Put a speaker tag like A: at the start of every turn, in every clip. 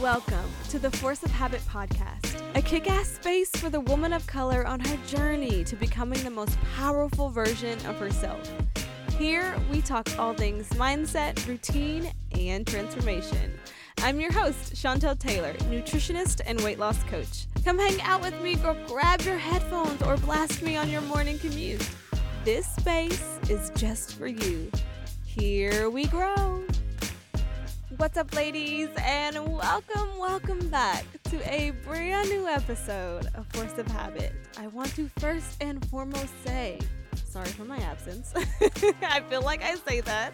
A: Welcome to the Force of Habit podcast, a kick ass space for the woman of color on her journey to becoming the most powerful version of herself. Here, we talk all things mindset, routine, and transformation. I'm your host, Chantel Taylor, nutritionist and weight loss coach. Come hang out with me, girl. Grab your headphones or blast me on your morning commute. This space is just for you. Here we grow. What's up, ladies, and welcome, welcome back to a brand new episode of Force of Habit. I want to first and foremost say, sorry for my absence. I feel like I say that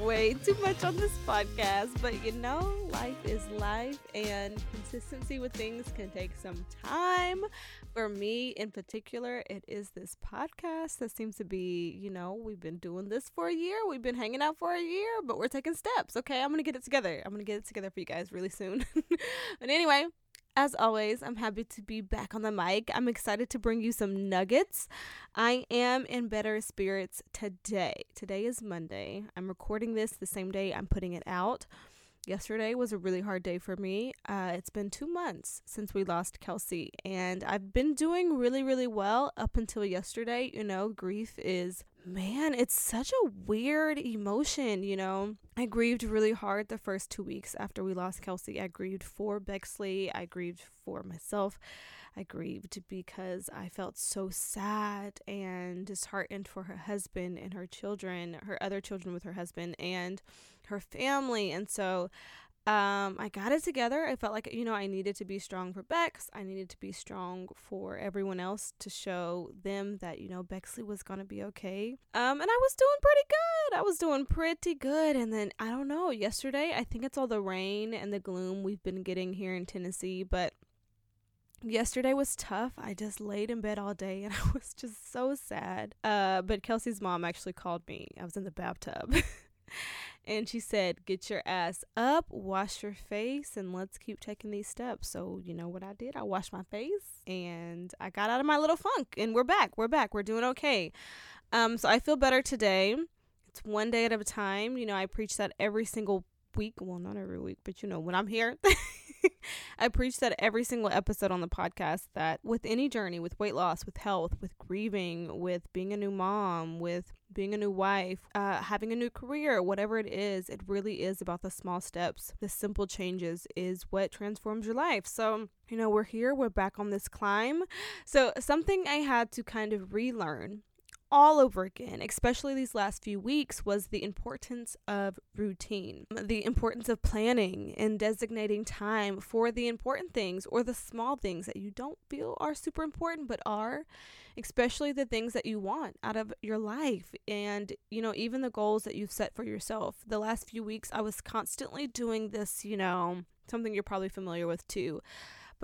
A: way too much on this podcast, but you know, life is life, and consistency with things can take some time. For me in particular, it is this podcast that seems to be, you know, we've been doing this for a year, we've been hanging out for a year, but we're taking steps. Okay, I'm gonna get it together. I'm gonna get it together for you guys really soon. but anyway, as always, I'm happy to be back on the mic. I'm excited to bring you some nuggets. I am in better spirits today. Today is Monday. I'm recording this the same day I'm putting it out. Yesterday was a really hard day for me. Uh, it's been two months since we lost Kelsey, and I've been doing really, really well up until yesterday. You know, grief is, man, it's such a weird emotion. You know, I grieved really hard the first two weeks after we lost Kelsey. I grieved for Bexley, I grieved for myself. I grieved because I felt so sad and disheartened for her husband and her children, her other children with her husband, and her family. And so um, I got it together. I felt like, you know, I needed to be strong for Bex. I needed to be strong for everyone else to show them that, you know, Bexley was going to be okay. Um, and I was doing pretty good. I was doing pretty good. And then, I don't know, yesterday, I think it's all the rain and the gloom we've been getting here in Tennessee, but yesterday was tough. I just laid in bed all day and I was just so sad. Uh, but Kelsey's mom actually called me. I was in the bathtub. and she said, Get your ass up, wash your face, and let's keep taking these steps. So, you know what I did? I washed my face and I got out of my little funk, and we're back. We're back. We're doing okay. Um, so I feel better today. It's one day at a time. You know, I preach that every single week. Well, not every week, but you know, when I'm here, I preach that every single episode on the podcast that with any journey, with weight loss, with health, with grieving, with being a new mom, with being a new wife, uh, having a new career, whatever it is, it really is about the small steps. The simple changes is what transforms your life. So, you know, we're here, we're back on this climb. So, something I had to kind of relearn all over again, especially these last few weeks, was the importance of routine, the importance of planning and designating time for the important things or the small things that you don't feel are super important but are, especially the things that you want out of your life and, you know, even the goals that you've set for yourself. The last few weeks, I was constantly doing this, you know, something you're probably familiar with too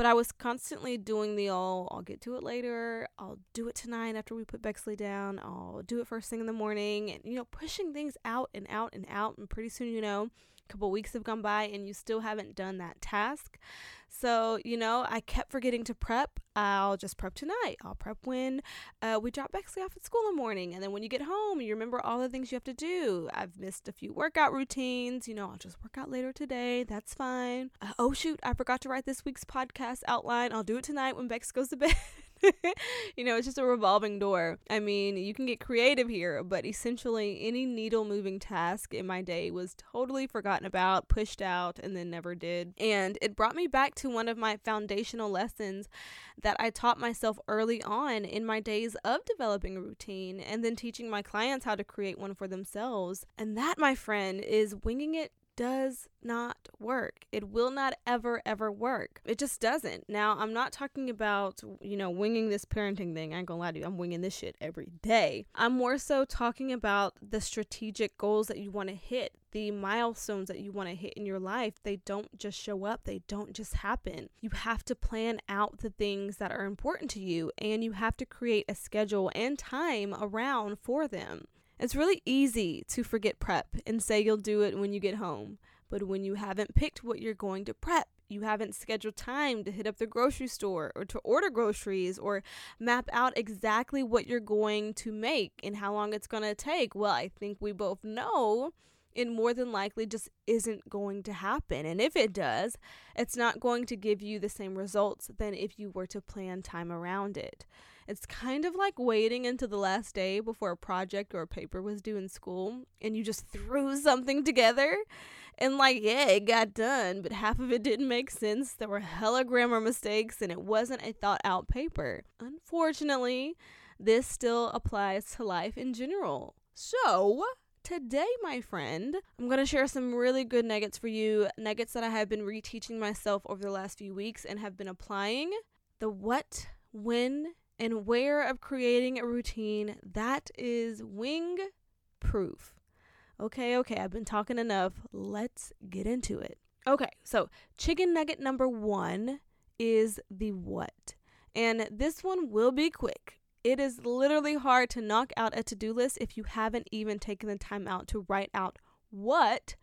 A: but I was constantly doing the all, I'll get to it later. I'll do it tonight after we put Bexley down. I'll do it first thing in the morning. And, you know, pushing things out and out and out. And pretty soon, you know, couple weeks have gone by and you still haven't done that task. So, you know, I kept forgetting to prep. I'll just prep tonight. I'll prep when uh, we drop Bexley off at school in the morning. And then when you get home, you remember all the things you have to do. I've missed a few workout routines. You know, I'll just work out later today. That's fine. Uh, oh, shoot. I forgot to write this week's podcast outline. I'll do it tonight when Bex goes to bed. you know, it's just a revolving door. I mean, you can get creative here, but essentially any needle moving task in my day was totally forgotten about, pushed out, and then never did. And it brought me back to one of my foundational lessons that I taught myself early on in my days of developing a routine and then teaching my clients how to create one for themselves. And that, my friend, is winging it does not work. It will not ever, ever work. It just doesn't. Now, I'm not talking about, you know, winging this parenting thing. I ain't gonna lie to you, I'm winging this shit every day. I'm more so talking about the strategic goals that you wanna hit, the milestones that you wanna hit in your life. They don't just show up, they don't just happen. You have to plan out the things that are important to you, and you have to create a schedule and time around for them. It's really easy to forget prep and say you'll do it when you get home. But when you haven't picked what you're going to prep, you haven't scheduled time to hit up the grocery store or to order groceries or map out exactly what you're going to make and how long it's going to take. Well, I think we both know it more than likely just isn't going to happen. And if it does, it's not going to give you the same results than if you were to plan time around it. It's kind of like waiting until the last day before a project or a paper was due in school and you just threw something together. And, like, yeah, it got done, but half of it didn't make sense. There were hella grammar mistakes and it wasn't a thought out paper. Unfortunately, this still applies to life in general. So, today, my friend, I'm going to share some really good nuggets for you. Nuggets that I have been reteaching myself over the last few weeks and have been applying. The what, when, and where of creating a routine that is wing proof. Okay, okay, I've been talking enough. Let's get into it. Okay, so chicken nugget number one is the what. And this one will be quick. It is literally hard to knock out a to do list if you haven't even taken the time out to write out what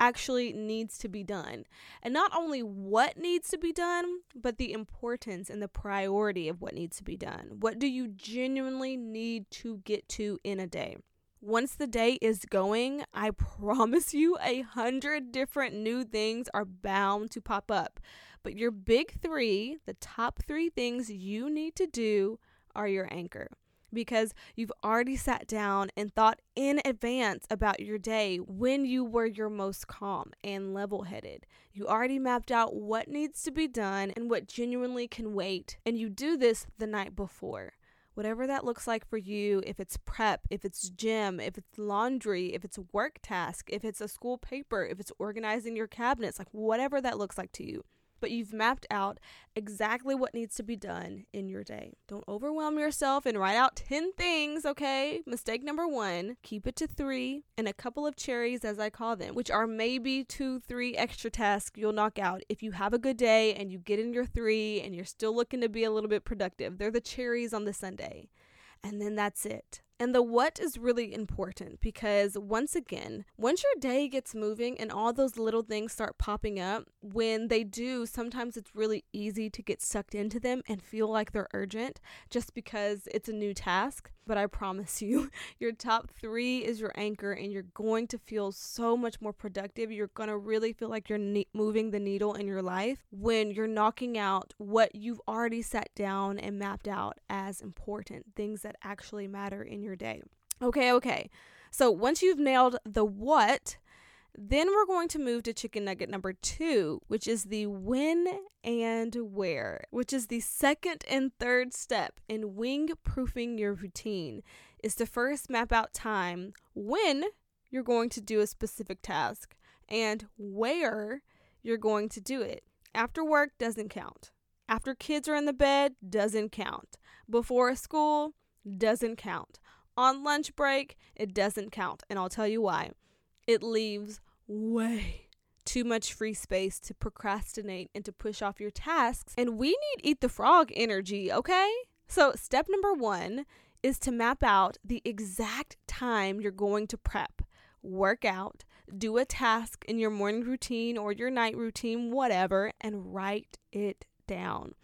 A: actually needs to be done. And not only what needs to be done, but the importance and the priority of what needs to be done. What do you genuinely need to get to in a day? Once the day is going, I promise you a hundred different new things are bound to pop up. But your big three, the top three things you need to do are your anchor because you've already sat down and thought in advance about your day when you were your most calm and level headed. You already mapped out what needs to be done and what genuinely can wait, and you do this the night before. Whatever that looks like for you, if it's prep, if it's gym, if it's laundry, if it's work task, if it's a school paper, if it's organizing your cabinets, like whatever that looks like to you but you've mapped out exactly what needs to be done in your day. Don't overwhelm yourself and write out 10 things, okay? Mistake number one keep it to three and a couple of cherries, as I call them, which are maybe two, three extra tasks you'll knock out if you have a good day and you get in your three and you're still looking to be a little bit productive. They're the cherries on the sundae. And then that's it. And the what is really important because once again, once your day gets moving and all those little things start popping up, when they do, sometimes it's really easy to get sucked into them and feel like they're urgent just because it's a new task. But I promise you, your top three is your anchor, and you're going to feel so much more productive. You're going to really feel like you're ne- moving the needle in your life when you're knocking out what you've already sat down and mapped out as important things that actually matter in your day. Okay, okay. So once you've nailed the what, then we're going to move to chicken nugget number two, which is the when and where, which is the second and third step in wing proofing your routine, is to first map out time when you're going to do a specific task and where you're going to do it. After work doesn't count. After kids are in the bed doesn't count. Before school doesn't count. On lunch break, it doesn't count. And I'll tell you why it leaves way too much free space to procrastinate and to push off your tasks. And we need Eat the Frog energy, okay? So, step number one is to map out the exact time you're going to prep, work out, do a task in your morning routine or your night routine, whatever, and write it down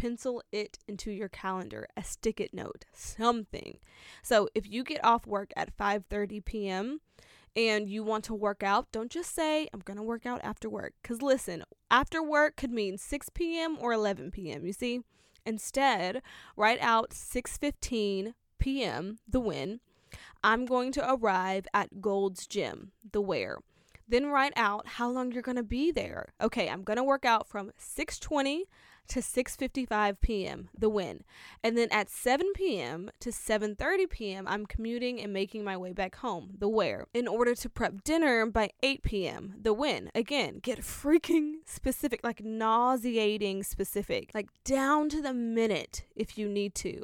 A: pencil it into your calendar, a stick it note, something. So if you get off work at 5:30 p.m., and you want to work out, don't just say, I'm going to work out after work. Because listen, after work could mean 6 p.m. or 11 p.m., you see? Instead, write out 6:15 p.m. the when. I'm going to arrive at Gold's Gym, the where. Then write out how long you're going to be there. Okay, I'm going to work out from 6:20 to 6:55 p.m. the when. And then at 7 p.m. to 7:30 p.m. I'm commuting and making my way back home, the where. In order to prep dinner by 8 p.m. the when. Again, get freaking specific, like nauseating specific, like down to the minute if you need to.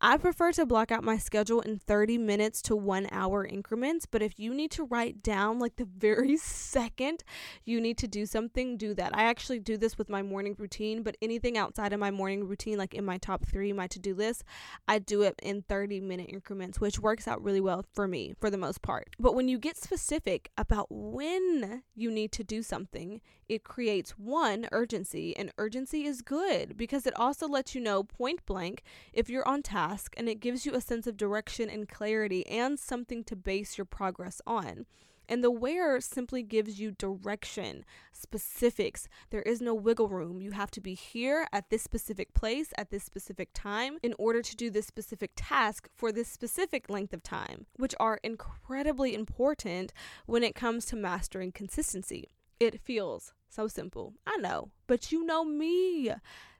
A: I prefer to block out my schedule in 30 minutes to 1 hour increments, but if you need to write down like the very second you need to do something, do that. I actually do this with my morning routine, but anything anything outside of my morning routine, like in my top three, my to do list, I do it in 30 minute increments, which works out really well for me for the most part. But when you get specific about when you need to do something, it creates one urgency, and urgency is good because it also lets you know point blank if you're on task and it gives you a sense of direction and clarity and something to base your progress on. And the where simply gives you direction, specifics. There is no wiggle room. You have to be here at this specific place at this specific time in order to do this specific task for this specific length of time, which are incredibly important when it comes to mastering consistency. It feels so simple. I know, but you know me.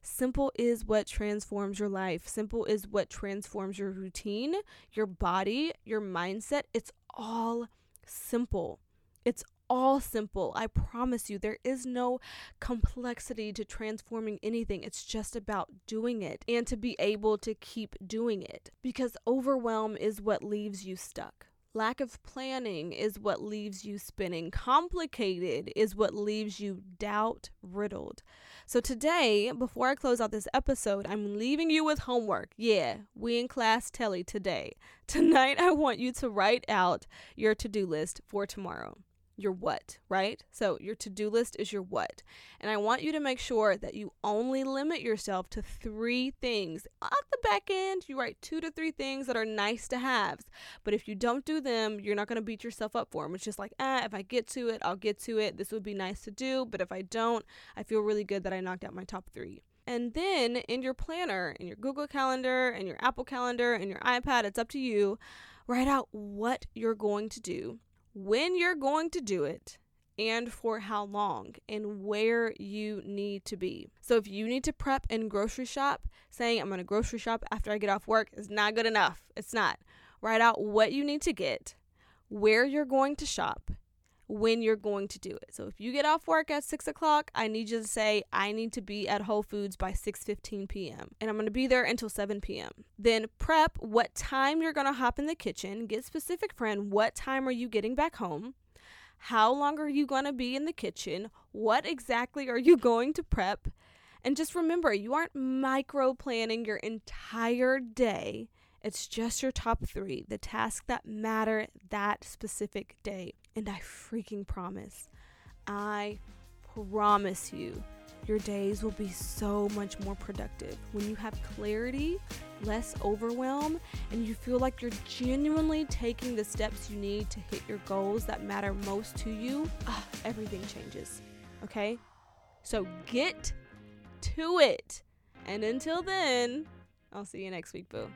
A: Simple is what transforms your life. Simple is what transforms your routine, your body, your mindset. It's all simple. It's all simple. I promise you, there is no complexity to transforming anything. It's just about doing it and to be able to keep doing it because overwhelm is what leaves you stuck. Lack of planning is what leaves you spinning. Complicated is what leaves you doubt riddled. So, today, before I close out this episode, I'm leaving you with homework. Yeah, we in class telly today. Tonight, I want you to write out your to do list for tomorrow your what, right? So your to do list is your what. And I want you to make sure that you only limit yourself to three things. At the back end, you write two to three things that are nice to haves. But if you don't do them, you're not going to beat yourself up for them. It's just like, ah, if I get to it, I'll get to it. This would be nice to do. But if I don't, I feel really good that I knocked out my top three. And then in your planner, in your Google Calendar, and your Apple Calendar, and your iPad, it's up to you. Write out what you're going to do when you're going to do it, and for how long and where you need to be. So if you need to prep and grocery shop, saying I'm going to grocery shop after I get off work is not good enough. It's not. Write out what you need to get, where you're going to shop, when you're going to do it. So if you get off work at six o'clock, I need you to say I need to be at Whole Foods by 6:15 p.m. and I'm going to be there until 7 p.m. Then prep what time you're going to hop in the kitchen. Get specific, friend. What time are you getting back home? How long are you going to be in the kitchen? What exactly are you going to prep? And just remember, you aren't micro planning your entire day. It's just your top three, the tasks that matter that specific day. And I freaking promise, I promise you, your days will be so much more productive when you have clarity, less overwhelm, and you feel like you're genuinely taking the steps you need to hit your goals that matter most to you. Ah, everything changes. Okay? So get to it. And until then, I'll see you next week, boo.